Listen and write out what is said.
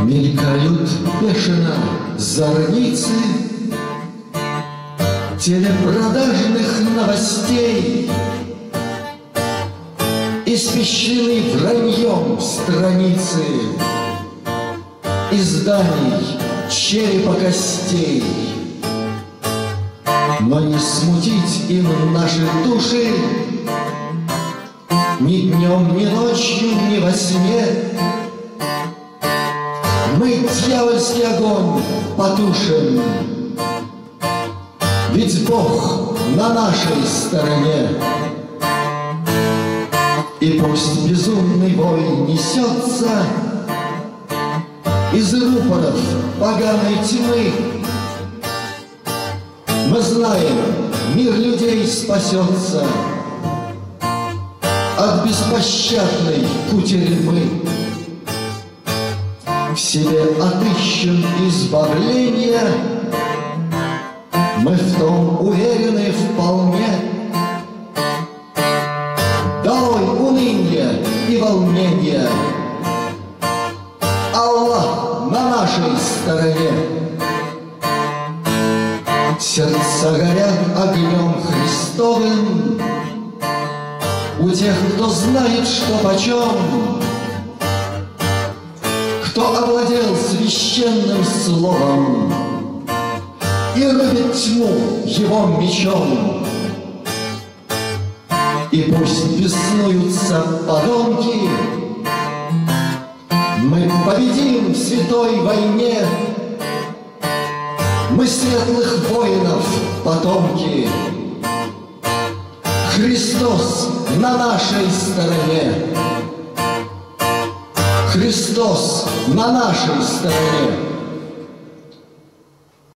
Мелькают бешено зорницы Телепродажных новостей. Испещрены враньем страницы Изданий черепа костей. Но не смутить им наши души Ни днем, ни ночью, ни во сне Мы дьявольский огонь потушим. Ведь Бог на нашей стороне. И пусть безумный вой несется Из рупоров поганой тьмы. Мы знаем, мир людей спасется От беспощадной кутерьмы В себе отыщем избавление. Мы в том уверены вполне. Долой уныние и волнение. Аллах на нашей стороне. Сердца горят огнем Христовым. У тех, кто знает, что почем священным словом И рубит тьму его мечом. И пусть беснуются подонки. Мы победим в святой войне. Мы светлых воинов потомки. Христос на нашей стороне Христос на нашей стороне